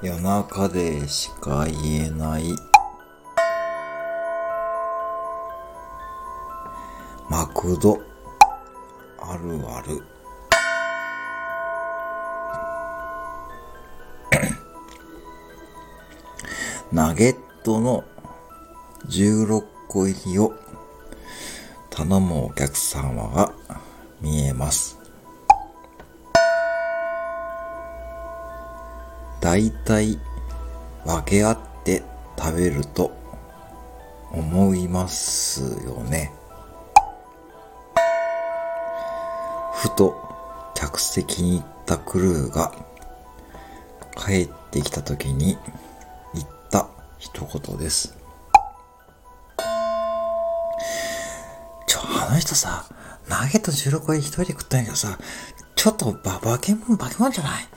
夜中でしか言えない。マクド。あるある。ナゲットの16個入りを頼むお客様が見えます。だいたい分け合って食べると思いますよね。ふと客席に行ったクルーが帰ってきた時に言った一言です。ちょ、あの人さ、ナゲット16個一人で食ったんやけどさ、ちょっとば、化け物、化け物じゃない？